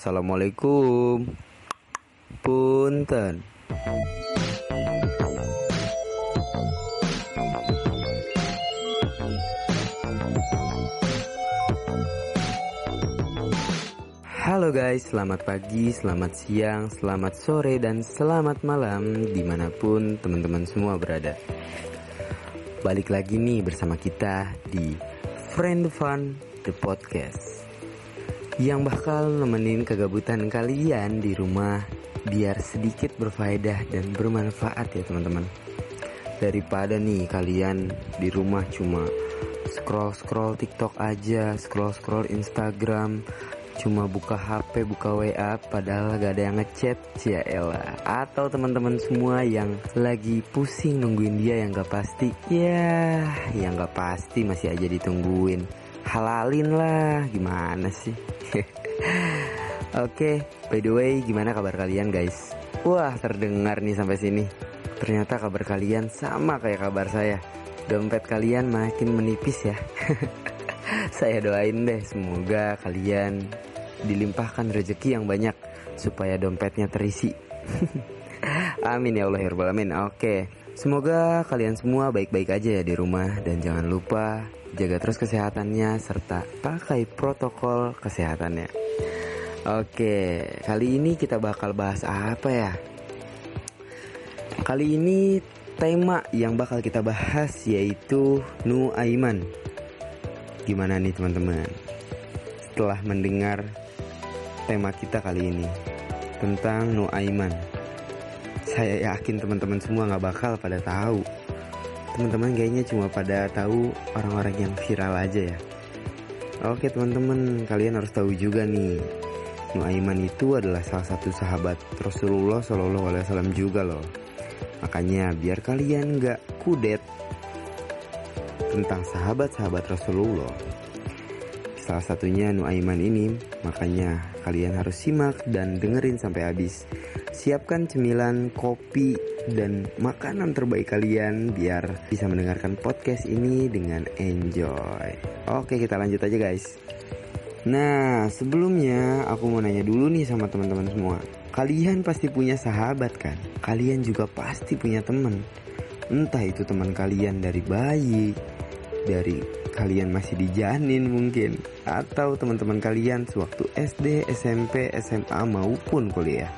Assalamualaikum. Punten. Halo guys, selamat pagi, selamat siang, selamat sore, dan selamat malam di mana pun teman-teman semua berada. Balik lagi nih bersama kita di Friend Fun The Podcast Yang bakal nemenin kegabutan kalian di rumah biar sedikit berfaedah dan bermanfaat ya teman-teman Daripada nih kalian di rumah cuma scroll-scroll TikTok aja, scroll-scroll Instagram, cuma buka HP, buka WA padahal gak ada yang ngechat, ya elah. Atau teman-teman semua yang lagi pusing nungguin dia yang gak pasti, ya yang gak pasti masih aja ditungguin. Halalin lah, gimana sih? Oke, by the way, gimana kabar kalian guys? Wah, terdengar nih sampai sini. Ternyata kabar kalian sama kayak kabar saya. Dompet kalian makin menipis ya. saya doain deh semoga kalian dilimpahkan rezeki yang banyak supaya dompetnya terisi. Amin ya Allah ya Rabbal Alamin. Oke, semoga kalian semua baik-baik aja ya di rumah dan jangan lupa jaga terus kesehatannya serta pakai protokol kesehatannya. Oke, kali ini kita bakal bahas apa ya? Kali ini tema yang bakal kita bahas yaitu Nu Aiman. Gimana nih teman-teman? Setelah mendengar tema kita kali ini tentang Nu Aiman, saya yakin teman-teman semua nggak bakal pada tahu. Teman-teman kayaknya cuma pada tahu orang-orang yang viral aja ya. Oke teman-teman, kalian harus tahu juga nih. Nu Aiman itu adalah salah satu sahabat Rasulullah Shallallahu Alaihi Wasallam juga loh. Makanya biar kalian gak kudet tentang sahabat-sahabat Rasulullah. Salah satunya Nuaiman ini, makanya kalian harus simak dan dengerin sampai habis. Siapkan cemilan, kopi, dan makanan terbaik kalian biar bisa mendengarkan podcast ini dengan enjoy. Oke, kita lanjut aja guys. Nah, sebelumnya aku mau nanya dulu nih sama teman-teman semua. Kalian pasti punya sahabat kan? Kalian juga pasti punya teman. Entah itu teman kalian dari bayi, dari kalian masih di janin mungkin, atau teman-teman kalian sewaktu SD, SMP, SMA maupun kuliah.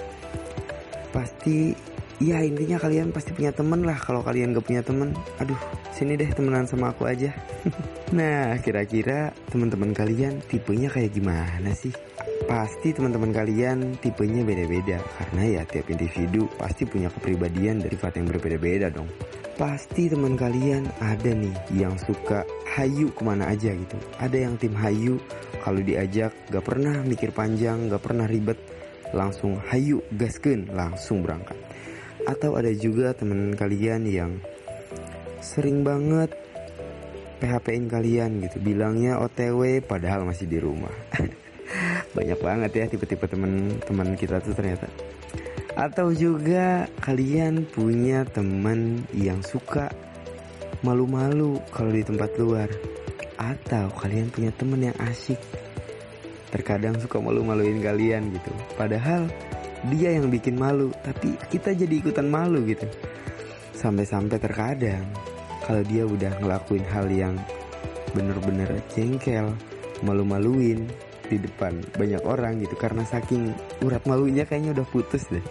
Pasti ya intinya kalian pasti punya temen lah kalau kalian gak punya temen. Aduh sini deh temenan sama aku aja. Nah kira-kira teman-teman kalian tipenya kayak gimana sih? Pasti teman-teman kalian tipenya beda-beda karena ya tiap individu pasti punya kepribadian dari sifat yang berbeda-beda dong. Pasti teman kalian ada nih yang suka hayu ke mana aja gitu. Ada yang tim hayu kalau diajak gak pernah mikir panjang gak pernah ribet langsung hayu gasken langsung berangkat. Atau ada juga teman kalian yang sering banget PHP-in kalian gitu. Bilangnya OTW padahal masih di rumah. Banyak banget ya tipe-tipe teman-teman kita tuh ternyata. Atau juga kalian punya teman yang suka malu-malu kalau di tempat luar. Atau kalian punya teman yang asik terkadang suka malu-maluin kalian gitu padahal dia yang bikin malu tapi kita jadi ikutan malu gitu. Sampai-sampai terkadang kalau dia udah ngelakuin hal yang bener-bener jengkel malu-maluin di depan banyak orang gitu karena saking urat malunya kayaknya udah putus deh.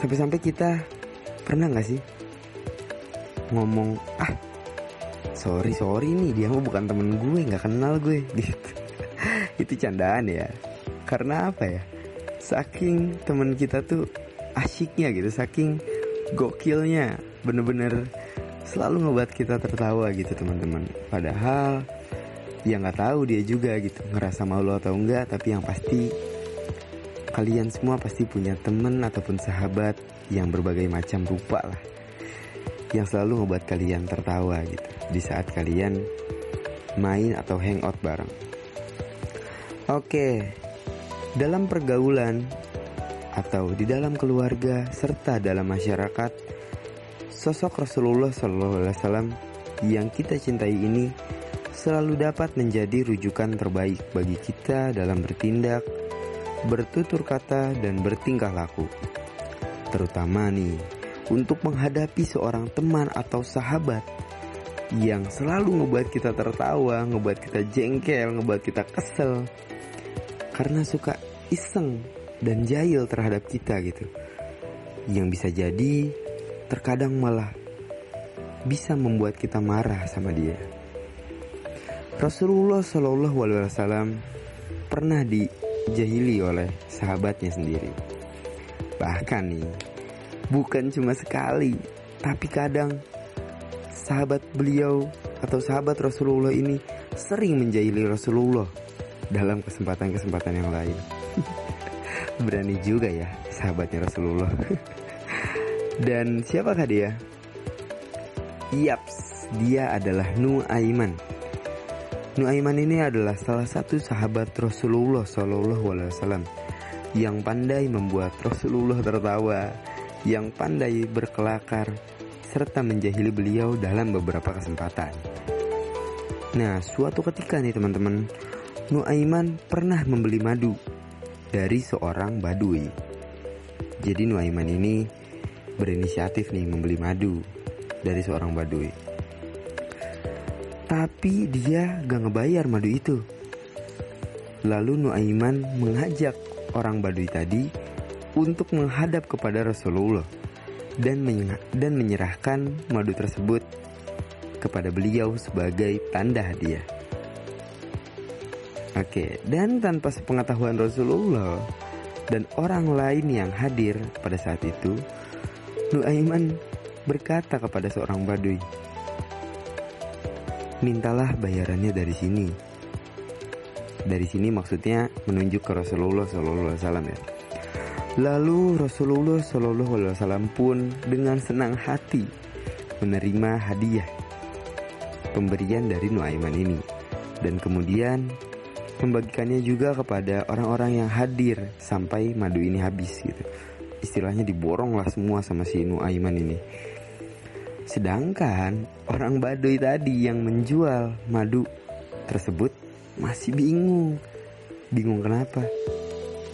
Sampai-sampai kita pernah nggak sih ngomong ah sorry sorry nih dia mah bukan temen gue nggak kenal gue gitu. Itu candaan ya. Karena apa ya saking teman kita tuh asyiknya gitu saking gokilnya. Bener-bener selalu ngebuat kita tertawa gitu teman-teman. Padahal ya nggak tahu dia juga gitu ngerasa malu atau enggak. Tapi yang pasti kalian semua pasti punya temen ataupun sahabat yang berbagai macam rupa lah. Yang selalu ngebuat kalian tertawa gitu di saat kalian main atau hangout bareng. Oke dalam pergaulan atau di dalam keluarga serta dalam masyarakat, sosok Rasulullah SAW yang kita cintai ini selalu dapat menjadi rujukan terbaik bagi kita dalam bertindak, bertutur kata dan bertingkah laku. Terutama nih, untuk menghadapi seorang teman atau sahabat yang selalu ngebuat kita tertawa, ngebuat kita jengkel, ngebuat kita kesel karena suka iseng dan jahil terhadap kita gitu. Yang bisa jadi terkadang malah bisa membuat kita marah sama dia. Rasulullah Shallallahu Alaihi Wasallam pernah dijahili oleh sahabatnya sendiri. Bahkan nih, bukan cuma sekali, tapi kadang sahabat beliau atau sahabat Rasulullah ini sering menjahili Rasulullah dalam kesempatan-kesempatan yang lain. Berani juga ya sahabatnya Rasulullah. Dan siapakah dia? Yaps, dia adalah Nuaiman. Nuaiman ini adalah salah satu sahabat Rasulullah Shallallahu yang pandai membuat Rasulullah tertawa, yang pandai berkelakar, serta menjahili beliau dalam beberapa kesempatan. Nah, suatu ketika nih teman-teman, Nuaiman pernah membeli madu dari seorang badui. Jadi Nuaiman ini berinisiatif nih membeli madu dari seorang badui. Tapi dia gak ngebayar madu itu. Lalu Nuaiman mengajak orang badui tadi untuk menghadap kepada Rasulullah dan, dan menyerahkan madu tersebut kepada beliau sebagai tanda hadiah. Oke, dan tanpa sepengetahuan Rasulullah dan orang lain yang hadir pada saat itu, Nuaiman berkata kepada seorang badui, "Mintalah bayarannya dari sini." Dari sini maksudnya menunjuk ke Rasulullah SAW ya. Lalu Rasulullah Shallallahu Alaihi Wasallam pun dengan senang hati menerima hadiah pemberian dari Nuaiman ini dan kemudian membagikannya juga kepada orang-orang yang hadir sampai madu ini habis gitu. Istilahnya diborong lah semua sama si Nuaiman ini. Sedangkan orang Baduy tadi yang menjual madu tersebut masih bingung. Bingung kenapa?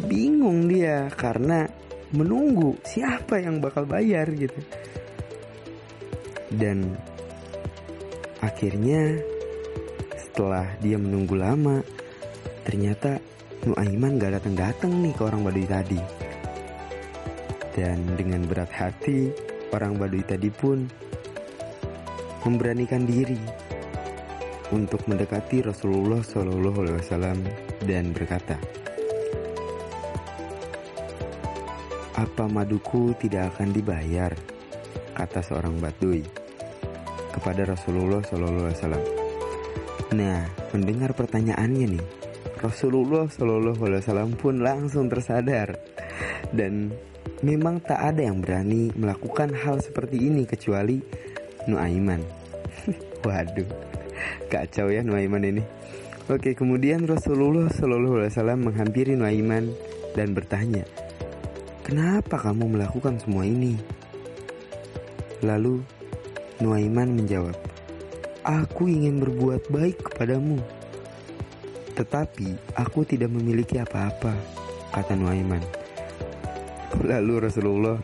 bingung dia karena menunggu siapa yang bakal bayar gitu. Dan akhirnya setelah dia menunggu lama, ternyata Nuaiman gak datang-datang nih ke orang Baduy tadi. Dan dengan berat hati, orang Baduy tadi pun memberanikan diri untuk mendekati Rasulullah SAW dan berkata, Apa maduku tidak akan dibayar? Kata seorang Badui kepada Rasulullah Shallallahu Alaihi Wasallam. Nah, mendengar pertanyaannya nih, Rasulullah Shallallahu Alaihi Wasallam pun langsung tersadar dan memang tak ada yang berani melakukan hal seperti ini kecuali Nuaiman. Waduh, kacau ya Nuaiman ini. Oke, kemudian Rasulullah Shallallahu Alaihi Wasallam menghampiri Nuaiman dan bertanya, Kenapa kamu melakukan semua ini? Lalu Nuaiman menjawab, Aku ingin berbuat baik kepadamu. Tetapi aku tidak memiliki apa-apa, kata Nuaiman. Lalu Rasulullah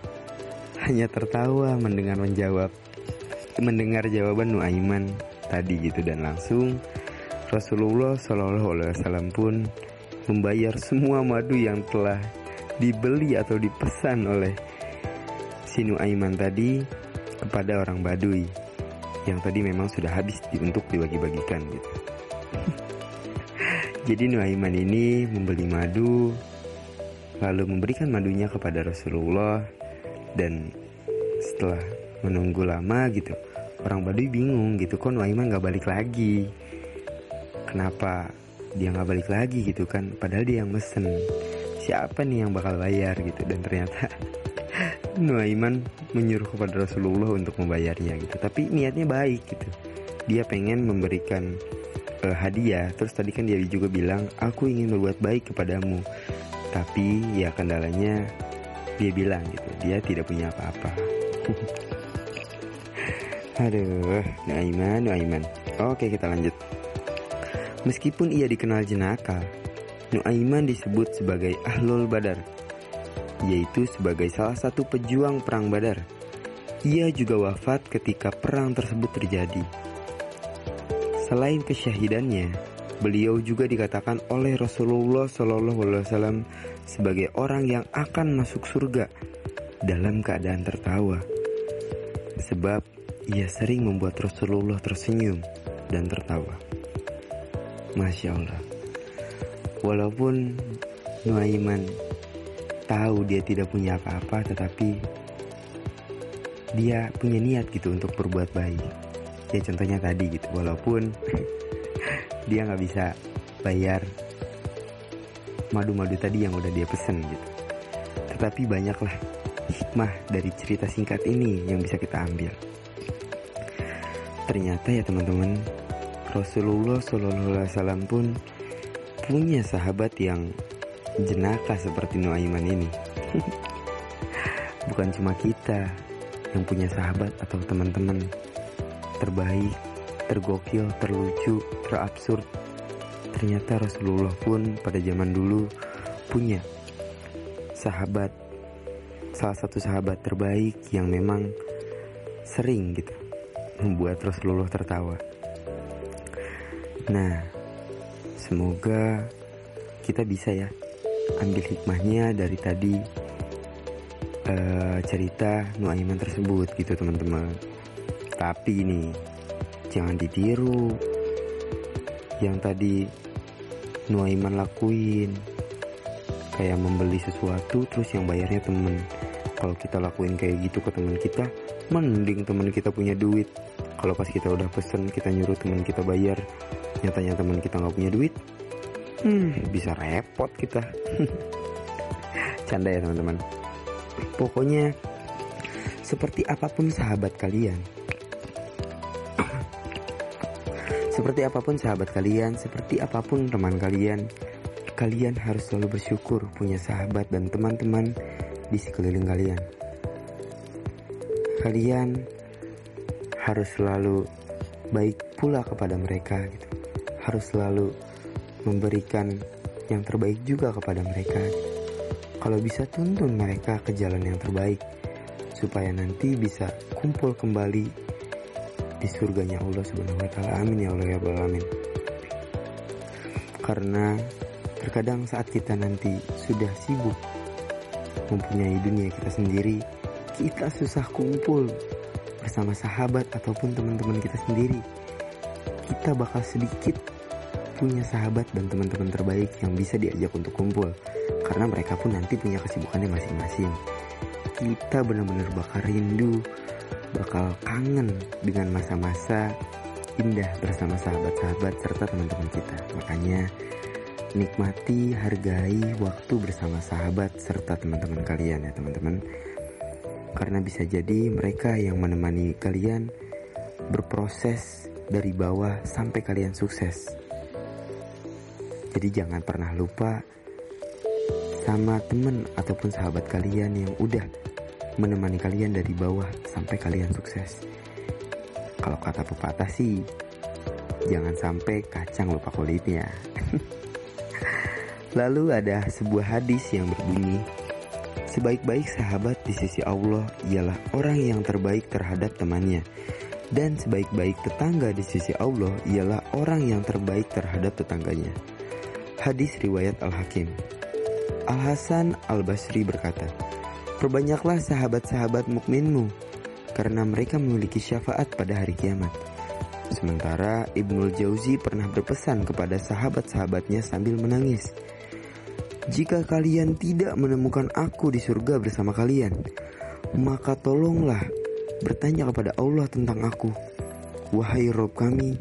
hanya tertawa mendengar menjawab, mendengar jawaban Nuaiman tadi gitu dan langsung Rasulullah Shallallahu Alaihi Wasallam pun membayar semua madu yang telah dibeli atau dipesan oleh Sinu Aiman tadi kepada orang Baduy yang tadi memang sudah habis untuk dibagi-bagikan gitu. Jadi Nuaiman ini membeli madu lalu memberikan madunya kepada Rasulullah dan setelah menunggu lama gitu orang Baduy bingung gitu kok Nuaiman nggak balik lagi? Kenapa dia nggak balik lagi? gitu kan padahal dia yang mesen siapa nih yang bakal bayar? gitu. Dan ternyata Nuaiman menyuruh kepada Rasulullah untuk membayarnya gitu. Tapi niatnya baik gitu. Dia pengen memberikan uh, hadiah. Terus tadi kan dia juga bilang aku ingin berbuat baik kepadamu. Tapi ya kendalanya dia bilang gitu dia tidak punya apa-apa. Aduh Nuaiman Nuaiman. Oke kita lanjut. Meskipun ia dikenal jenaka Nuaiman disebut sebagai Ahlul Badar, yaitu sebagai salah satu pejuang perang Badar. Ia juga wafat ketika perang tersebut terjadi. Selain kesyahidannya, beliau juga dikatakan oleh Rasulullah SAW sebagai orang yang akan masuk surga dalam keadaan tertawa. Sebab ia sering membuat Rasulullah tersenyum dan tertawa. Masya Allah. Walaupun Nuaiman tahu dia tidak punya apa-apa, tetapi dia punya niat gitu untuk berbuat baik. Ya contohnya tadi gitu, walaupun dia nggak bisa bayar madu-madu tadi yang udah dia pesen gitu. Tetapi banyaklah hikmah dari cerita singkat ini yang bisa kita ambil. Ternyata ya teman-teman, Rasulullah SAW pun punya sahabat yang jenaka seperti Nuaiman ini. Bukan cuma kita yang punya sahabat atau teman-teman terbaik, tergokil, terlucu, terabsurd. Ternyata Rasulullah pun pada zaman dulu punya sahabat salah satu sahabat terbaik yang memang sering gitu membuat Rasulullah tertawa. Nah, semoga kita bisa ya ambil hikmahnya dari tadi uh, cerita Nuaiman tersebut gitu teman-teman. Tapi ini jangan ditiru. Yang tadi Nuaiman lakuin. Kayak membeli sesuatu terus yang bayarnya temen. Kalau kita lakuin kayak gitu ke teman kita mending teman kita punya duit. Kalau pas kita udah pesen kita nyuruh teman kita bayar. Nyatanya teman kita nggak punya duit hmm. bisa repot kita. Canda ya teman-teman. Pokoknya seperti apa pun sahabat kalian seperti apa pun sahabat kalian seperti apa pun teman kalian Kalian harus selalu bersyukur punya sahabat dan teman-teman di sekeliling kalian. Kalian harus selalu baik pula kepada mereka gitu. Harus selalu memberikan yang terbaik juga kepada mereka. Kalau bisa tuntun mereka ke jalan yang terbaik supaya nanti bisa kumpul kembali di surganya Allah Subhanahu wa taala. Amin ya Allah ya Rabbal alamin. Karena Terkadang saat kita nanti sudah sibuk mempunyai dunia kita sendiri, kita susah kumpul bersama sahabat ataupun teman-teman kita sendiri. Kita bakal sedikit punya sahabat dan teman-teman terbaik yang bisa diajak untuk kumpul karena mereka pun nanti punya kesibukannya masing-masing. Kita benar-benar bakal rindu, bakal kangen dengan masa-masa indah bersama sahabat-sahabat serta teman-teman kita. Makanya Nikmati, hargai waktu bersama sahabat serta teman-teman kalian ya teman-teman. Karena bisa jadi mereka yang menemani kalian berproses dari bawah sampai kalian sukses. Jadi jangan pernah lupa sama teman ataupun sahabat kalian yang udah menemani kalian dari bawah sampai kalian sukses. Kalau kata pepatah sih, jangan sampai kacang lupa kulitnya. Lalu ada sebuah hadis yang berbunyi, Sebaik-baik sahabat di sisi Allah ialah orang yang terbaik terhadap temannya. Dan sebaik-baik tetangga di sisi Allah ialah orang yang terbaik terhadap tetangganya. Hadis riwayat Al-Hakim. Al-Hasan Al-Basri berkata, Perbanyaklah sahabat-sahabat mukminmu, karena mereka memiliki syafaat pada hari kiamat. Sementara Ibnul Jauzi pernah berpesan kepada sahabat-sahabatnya sambil menangis, jika kalian tidak menemukan aku di surga bersama kalian, maka tolonglah bertanya kepada Allah tentang aku. Wahai Rob kami,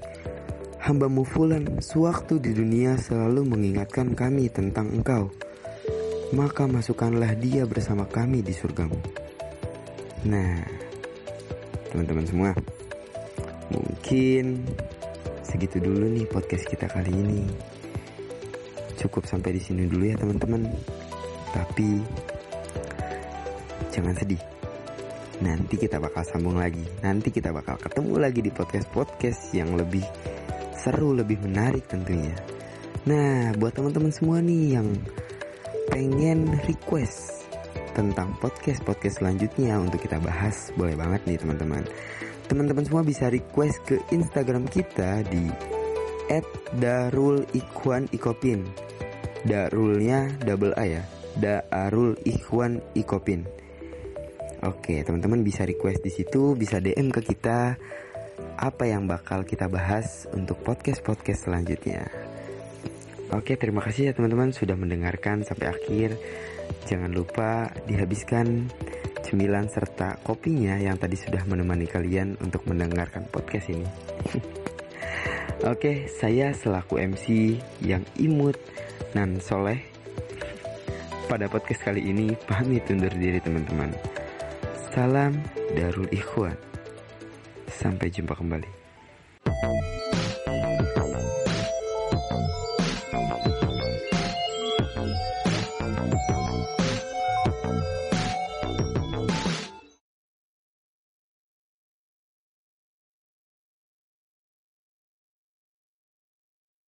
hambamu Fulan sewaktu di dunia selalu mengingatkan kami tentang engkau. Maka masukkanlah dia bersama kami di surgamu. Nah, teman-teman semua, mungkin segitu dulu nih podcast kita kali ini cukup sampai di sini dulu ya teman-teman. Tapi jangan sedih. Nanti kita bakal sambung lagi. Nanti kita bakal ketemu lagi di podcast-podcast yang lebih seru, lebih menarik tentunya. Nah, buat teman-teman semua nih yang pengen request tentang podcast-podcast selanjutnya untuk kita bahas, boleh banget nih teman-teman. Teman-teman semua bisa request ke Instagram kita di @darulikhwanikopin. Darulnya double A ya. Darul Ikhwan Ikopin. Oke, teman-teman bisa request di situ, bisa DM ke kita apa yang bakal kita bahas untuk podcast-podcast selanjutnya. Oke, terima kasih ya teman-teman sudah mendengarkan sampai akhir. Jangan lupa dihabiskan cemilan serta kopinya yang tadi sudah menemani kalian untuk mendengarkan podcast ini. Oke, saya selaku MC yang imut dan soleh pada podcast kali ini pamit undur diri teman-teman. Salam Darul Ikhwan. Sampai jumpa kembali.